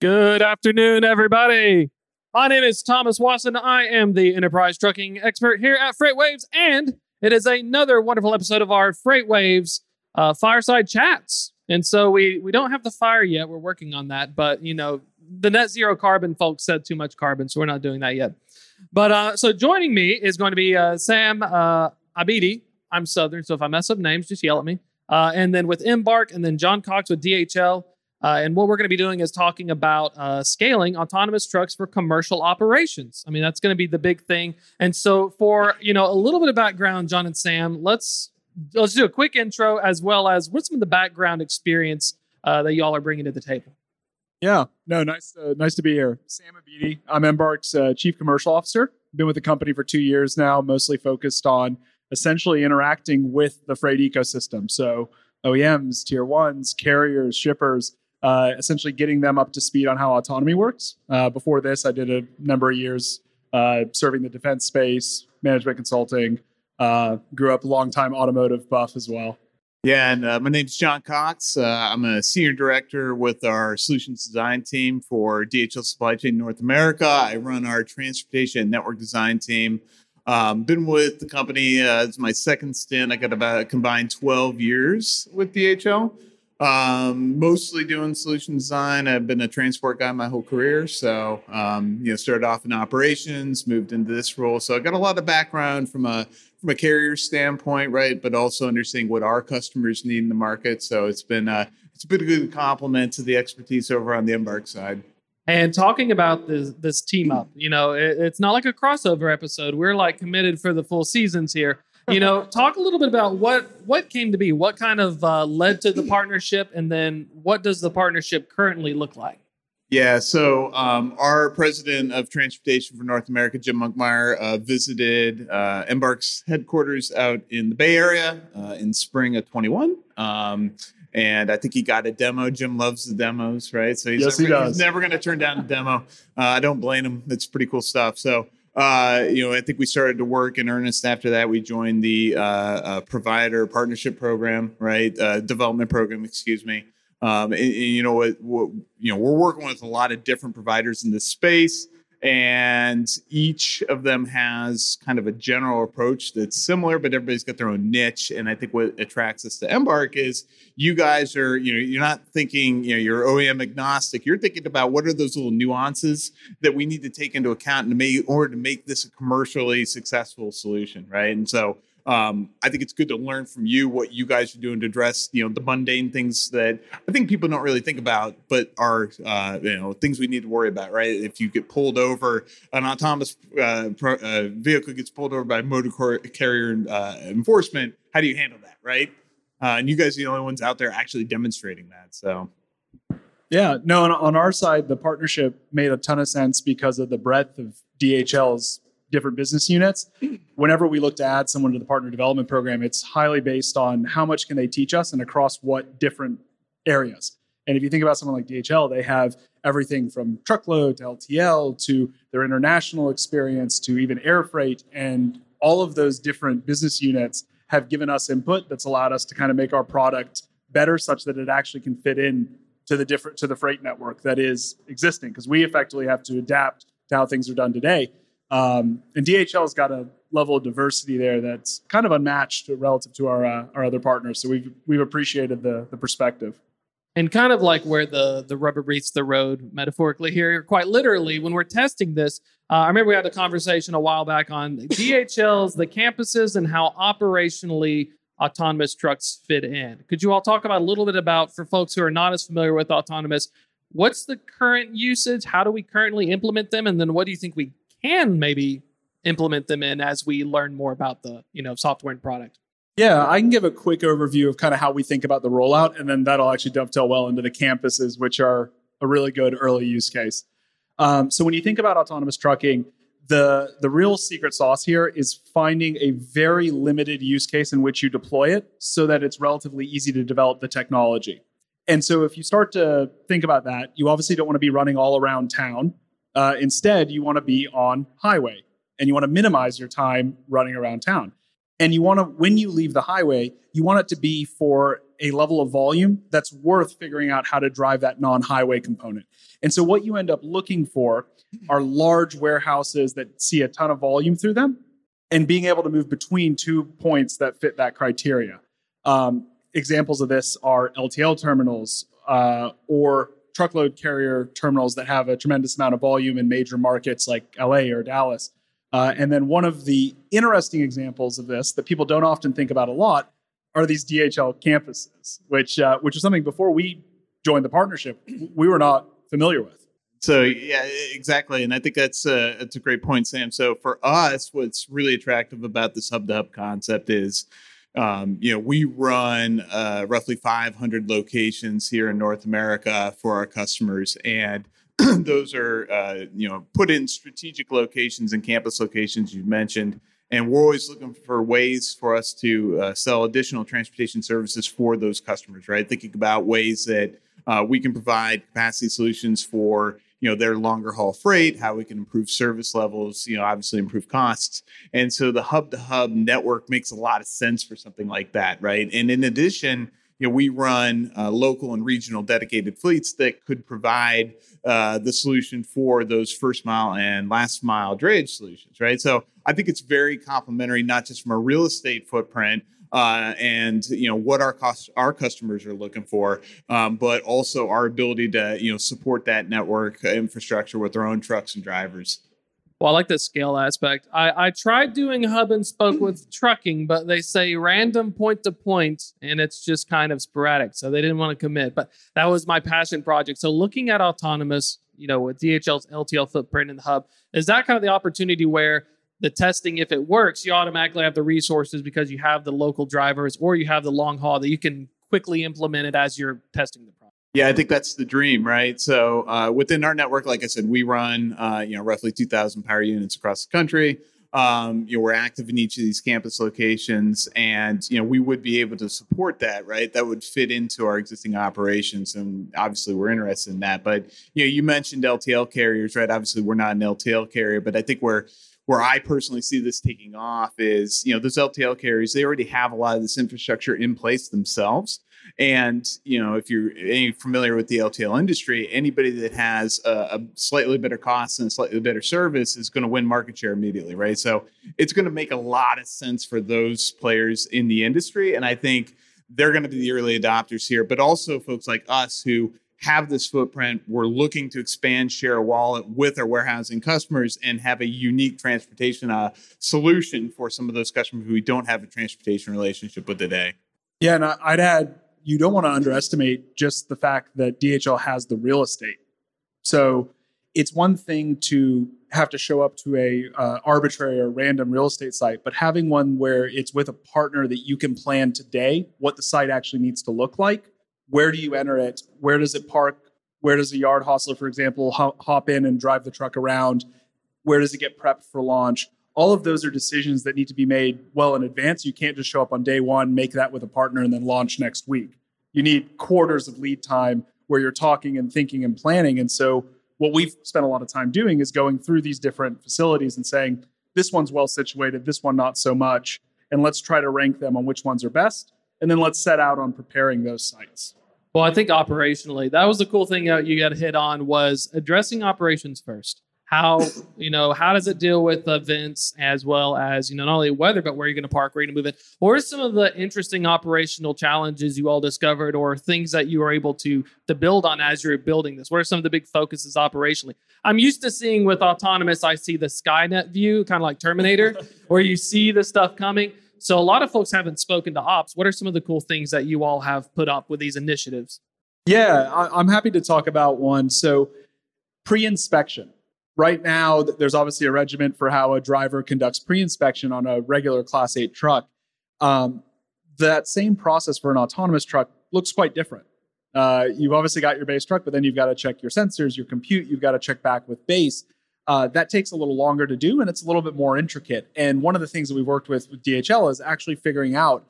Good afternoon, everybody. My name is Thomas Wasson. I am the enterprise trucking expert here at FreightWaves, and it is another wonderful episode of our FreightWaves uh, fireside chats. And so we we don't have the fire yet. We're working on that, but you know the net zero carbon folks said too much carbon, so we're not doing that yet. But uh, so joining me is going to be uh, Sam uh, Abidi. I'm Southern, so if I mess up names, just yell at me. Uh, and then with Embark, and then Jon Cox with DHL. Uh, and what we're going to be doing is talking about uh, scaling autonomous trucks for commercial operations. I mean, that's going to be the big thing. And so, for you know, a little bit of background, Jon and Sam, let's let's do a quick intro as well as what's some of the background experience uh, that y'all are bringing to the table. Yeah, no, nice, uh, nice to be here. Sam Abidi, I'm Embark's uh, chief commercial officer. Been with the company for two years now, mostly focused on essentially interacting with the freight ecosystem. So OEMs, tier ones, carriers, shippers uh, essentially getting them up to speed on how autonomy works. Uh, before this, I did a number of years uh, serving the defense space, management consulting. Uh, grew up a long time automotive buff as well. Yeah, and uh, my name is Jon Cox. Uh, I'm a senior director with our solutions design team for DHL Supply Chain North America. I run our transportation network design team. Um, been with the company. Uh, it's my second stint. I got about a combined 12 years with DHL. Um, mostly doing solution design. I've been a transport guy my whole career. So, um, you know, started off in operations, moved into this role. So I got a lot of background from a from a carrier standpoint, right? But also understanding what our customers need in the market. So it's been uh, it's been a good complement to the expertise over on the Embark side. And talking about this this team up, you know, it, it's not like a crossover episode. We're like committed for the full seasons here you know, talk a little bit about what what came to be, what kind of uh, led to the partnership, and then what does the partnership currently look like? Yeah, so um, our president of transportation for North America, Jim Monkmeyer, uh, visited uh, Embark's headquarters out in the Bay Area uh, in spring of 21. Um, and I think he got a demo. Jim loves the demos, right? So he's yes, never, he does. he's never going to turn down a demo. Uh, I don't blame him. It's pretty cool stuff. So uh, you know, I think we started to work in earnest after that. We joined the uh, uh, provider partnership program, right? Uh, development program, excuse me. Um, and, and, you know what, what? You know, we're working with a lot of different providers in this space and each of them has kind of a general approach that's similar but everybody's got their own niche. And i think what attracts us to embark is you guys are you know you're not thinking you know you're oem agnostic. You're thinking about what are those little nuances that we need to take into account in order to make this a commercially successful solution right? And so um, I think it's good to learn from you what you guys are doing to address, you know, the mundane things that I think people don't really think about, but are, uh, you know, things we need to worry about, right? If you get pulled over, an autonomous uh, pro, uh, vehicle gets pulled over by motor carrier uh, enforcement, how do you handle that, right? Uh, and you guys are the only ones out there actually demonstrating that. So, yeah, no, on our side, the partnership made a ton of sense because of the breadth of DHL's different business units. Whenever we look to add someone to the partner development program, it's highly based on how much can they teach us and across what different areas. And if you think about someone like DHL, they have everything from truckload to LTL to their international experience to even air freight. And all of those different business units have given us input that's allowed us to kind of make our product better such that it actually can fit in to the different to the freight network that is existing because we effectively have to adapt to how things are done today um, and DHL's got a level of diversity there that's kind of unmatched relative to our uh, our other partners. So we've we've appreciated the the perspective. And kind of like where the the rubber meets the road, metaphorically here, quite literally, when we're testing this, uh, I remember we had a conversation a while back on DHL's, the campuses, and how operationally autonomous trucks fit in. Could you all talk about a little bit about for folks who are not as familiar with autonomous? What's the current usage? How do we currently implement them? And then what do you think we can maybe implement them in as we learn more about the you know software and product. Yeah i can give a quick overview of kind of how we think about the rollout and then that'll actually dovetail well into the campuses which are a really good early use case. Um, so when you think about autonomous trucking the the real secret sauce here is finding a very limited use case in which you deploy it so that it's relatively easy to develop the technology. And so if you start to think about that you obviously don't want to be running all around town uh, instead, you want to be on highway and you want to minimize your time running around town. And you want to, when you leave the highway, you want it to be for a level of volume that's worth figuring out how to drive that non highway component. And so, what you end up looking for are large warehouses that see a ton of volume through them and being able to move between two points that fit that criteria. Um, examples of this are LTL terminals uh, or truckload carrier terminals that have a tremendous amount of volume in major markets like LA or Dallas. Uh, and then one of the interesting examples of this that people don't often think about a lot are these DHL campuses, which uh, which is something before we joined the partnership we were not familiar with. So yeah, exactly, and I think that's a, that's a great point, Sam. So for us, what's really attractive about this hub to hub concept is, um, you know, we run uh, roughly 500 locations here in North America for our customers, and those are uh, you know put in strategic locations and campus locations you've mentioned and we're always looking for ways for us to uh, sell additional transportation services for those customers right? Thinking about ways that uh, we can provide capacity solutions for you know their longer haul freight how we can improve service levels you know obviously improve costs and so the hub to hub network makes a lot of sense for something like that right and in addition you know, we run uh, local and regional dedicated fleets that could provide uh, the solution for those first mile and last mile drayage solutions, right? So I think it's very complementary, not just from a real estate footprint, uh, and you know what our cost our customers are looking for, um, but also our ability to you know support that network infrastructure with our own trucks and drivers. Well, I like the scale aspect. I, I tried doing hub and spoke with trucking, but they say random point to point and it's just kind of sporadic. So they didn't want to commit. But that was my passion project. So looking at autonomous, you know, with DHL's LTL footprint in the hub, is that kind of the opportunity where the testing, if it works, you automatically have the resources because you have the local drivers or you have the long haul that you can quickly implement it as you're testing the product. yeah, I think that's the dream, right? So uh, within our network, like I said, we run uh, you know roughly 2,000 power units across the country. Um, you know, we're active in each of these campus locations, and you know we would be able to support that, right? That would fit into our existing operations, and obviously we're interested in that. But you know, you mentioned LTL carriers, right? Obviously, we're not an LTL carrier, but I think where where I personally see this taking off is, you know, those LTL carriers, they already have a lot of this infrastructure in place themselves. And you know, if you're any familiar with the LTL industry, anybody that has a, a slightly better cost and a slightly better service is going to win market share immediately, right? So it's going to make a lot of sense for those players in the industry, and I think they're going to be the early adopters here. But also folks like us who have this footprint. We're looking to expand share a wallet with our warehousing customers and have a unique transportation uh, solution for some of those customers who we don't have a transportation relationship with today. Yeah, and I'd add you don't want to underestimate just the fact that DHL has the real estate. So it's one thing to have to show up to a uh, arbitrary or random real estate site, but having one where it's with a partner that you can plan today what the site actually needs to look like. Where do you enter it? Where does it park? Where does a yard hostler, for example, hop in and drive the truck around? Where does it get prepped for launch? all of those are decisions that need to be made well in advance. You can't just show up on day one, make that with a partner, and then launch next week. You need quarters of lead time where you're talking and thinking and planning. And so, what we've spent a lot of time doing is going through these different facilities and saying, this one's well situated, this one not so much. And let's try to rank them on which ones are best. And then let's set out on preparing those sites. Well, I think operationally, that was the cool thing that you got to hit on was addressing operations first. How you know how does it deal with events as well as you know not only weather but where you're going to park where you're going to move it what are some of the interesting operational challenges you all discovered or things that you were able to to build on as you're building this? What are some of the big focuses operationally? I'm used to seeing with autonomous i see the skynet view kind of like terminator where you see the stuff coming so a lot of folks haven't spoken to ops what are some of the cool things that you all have put up with these initiatives yeah i'm happy to talk about one so pre-inspection Right now, there's obviously a regiment for how a driver conducts pre inspection on a regular Class 8 truck. Um, that same process for an autonomous truck looks quite different. Uh, you've obviously got your base truck, but then you've got to check your sensors, your compute, you've got to check back with base. Uh, that takes a little longer to do and it's a little bit more intricate. And one of the things that we've worked with with DHL is actually figuring out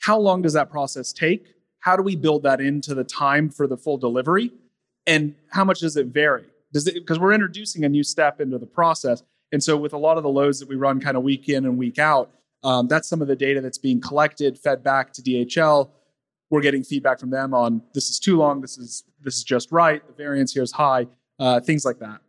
how long does that process take? How do we build that into the time for the full delivery? And how much does it vary? Does it because we're introducing a new step into the process, and so with a lot of the loads that we run kind of week in and week out, um, that's some of the data that's being collected, fed back to DHL. we're getting feedback from them on this is too long, this is this is just right, the variance here is high, uh, things like that.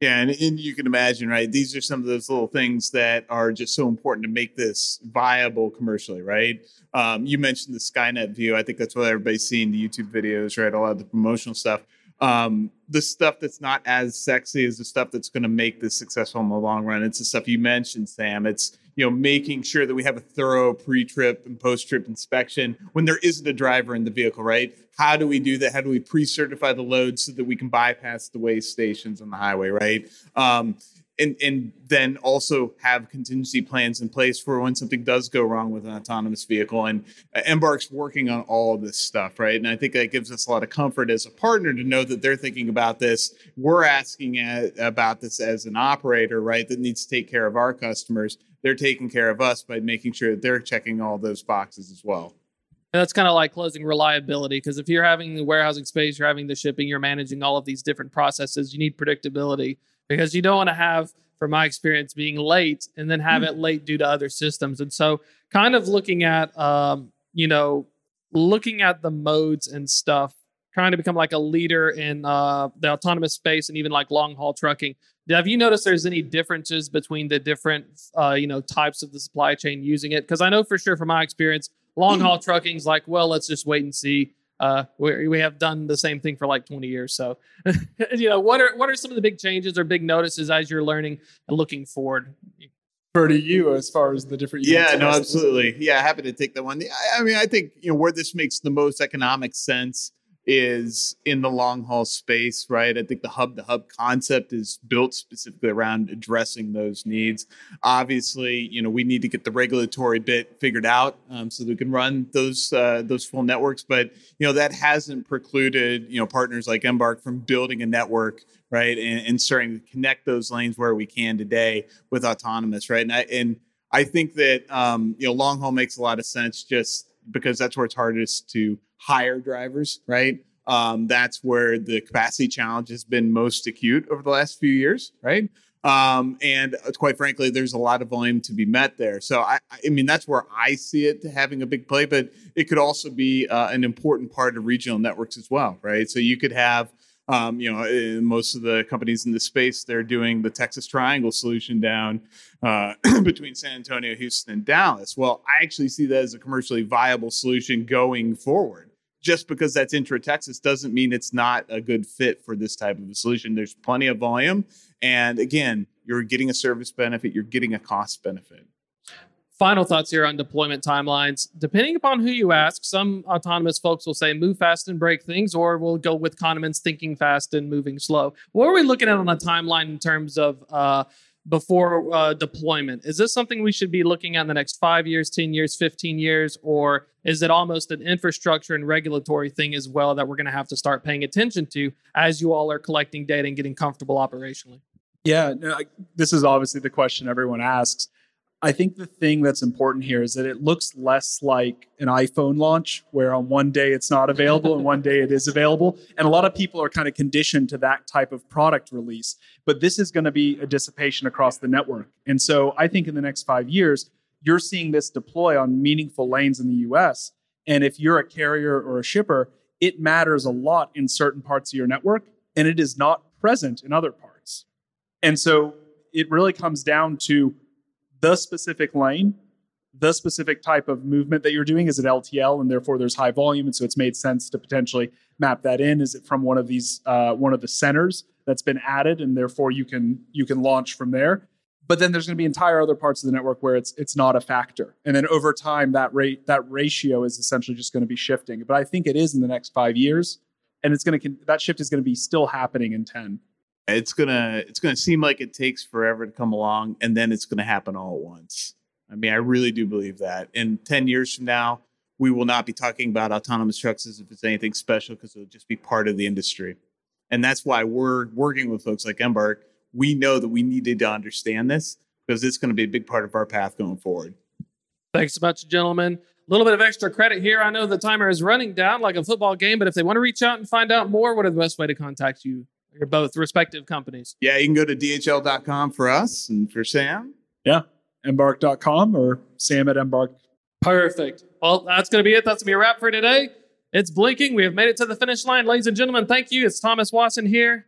Yeah, and, and you can imagine, right? These are some of those little things that are just so important to make this viable commercially, right? Um, you mentioned the Skynet view. I think that's what everybody's seeing the YouTube videos, right? A lot of the promotional stuff. Um, the stuff that's not as sexy is the stuff that's going to make this successful in the long run. It's the stuff you mentioned, Sam. It's you know making sure that we have a thorough pre-trip and post-trip inspection when there isn't a driver in the vehicle right how do we do that how do we pre-certify the load so that we can bypass the way stations on the highway right um, and and then also have contingency plans in place for when something does go wrong with an autonomous vehicle. And uh, Embark's working on all of this stuff, right? And I think that gives us a lot of comfort as a partner to know that they're thinking about this. We're asking at, about this as an operator, right? That needs to take care of our customers. They're taking care of us by making sure that they're checking all those boxes as well. And that's kind of like closing reliability because if you're having the warehousing space, you're having the shipping, you're managing all of these different processes, you need predictability because you don't want to have, from my experience, being late and then have mm. it late due to other systems. And so, kind of looking at, um, you know, looking at the modes and stuff, trying to become like a leader in uh, the autonomous space and even like long haul trucking. Have you noticed there's any differences between the different, uh, you know, types of the supply chain using it? Because I know for sure from my experience, long haul trucking is like, well, let's just wait and see uh, we, we have done the same thing for like 20 years. So, you know, what are what are some of the big changes or big notices as you're learning and looking forward? For to you as far as the different yeah no absolutely yeah happy to take that one I, I mean i think you know where this makes the most economic sense is in the long haul space, right? I think the hub to hub concept is built specifically around addressing those needs. Obviously, you know, we need to get the regulatory bit figured out um, so that we can run those uh, those full networks. But you know, that hasn't precluded you know partners like Embark from building a network, right, and, and starting to connect those lanes where we can today with autonomous, right? And I, and I think that um, you know long haul makes a lot of sense just because that's where it's hardest to hire drivers, right? Um, that's where the capacity challenge has been most acute over the last few years, right? Um, and uh, quite frankly, there's a lot of volume to be met there. So I, I mean, that's where I see it having a big play, but it could also be uh, an important part of regional networks as well, right? So you could have um, you know, eh, most of the companies in the space, they're doing the Texas Triangle solution down uh, between San Antonio, Houston, and Dallas. Well, I actually see that as a commercially viable solution going forward. Just because that's intra Texas doesn't mean it's not a good fit for this type of a solution. There's plenty of volume. And again, you're getting a service benefit, you're getting a cost benefit final thoughts here on deployment timelines. Depending upon who you ask, some autonomous folks will say move fast and break things, or we'll go with Kahneman's thinking fast and moving slow. What are we looking at on a timeline in terms of uh, before uh, deployment? Is this something we should be looking at in the next five years, 10 years, 15 years, or is it almost an infrastructure and regulatory thing as well that we're going to have to start paying attention to as you all are collecting data and getting comfortable operationally? Yeah, no, this is obviously the question everyone asks. I think the thing that's important here is that it looks less like an iPhone launch, where on one day it's not available and one day it is available. And a lot of people are kind of conditioned to that type of product release. But this is going to be a dissipation across the network. And so I think in the next five years, you're seeing this deploy on meaningful lanes in the US. And if you're a carrier or a shipper, it matters a lot in certain parts of your network, and it is not present in other parts. And so it really comes down to the specific lane, the specific type of movement that you're doing is it LTL, and therefore there's high volume, and so it's made sense to potentially map that in. Is it from one of these uh, one of the centers that's been added, and therefore you can you can launch from there. But then there's going to be entire other parts of the network where it's it's not a factor, and then over time that rate that ratio is essentially just going to be shifting. But I think it is in the next five years, and it's going to that shift is going to be still happening in ten it's gonna it's gonna seem like it takes forever to come along and then it's gonna happen all at once. I mean i really do believe that. In 10 years from now we will not be talking about autonomous trucks as if it's anything special because it'll just be part of the industry. And that's why we're working with folks like embark. We know that we needed to understand this because it's going to be a big part of our path going forward. Thanks so much gentlemen. A little bit of extra credit here. I know the timer is running down like a football game, but if they want to reach out and find out more, what are the best way to contact you? Your both respective companies. Yeah, you can go to dhl.com for us and for Sam. Yeah, embark.com or sam at embark. Perfect. Well, that's going to be it. That's going to be a wrap for today. It's blinking. We have made it to the finish line. Ladies and gentlemen, thank you. It's Thomas Wasson here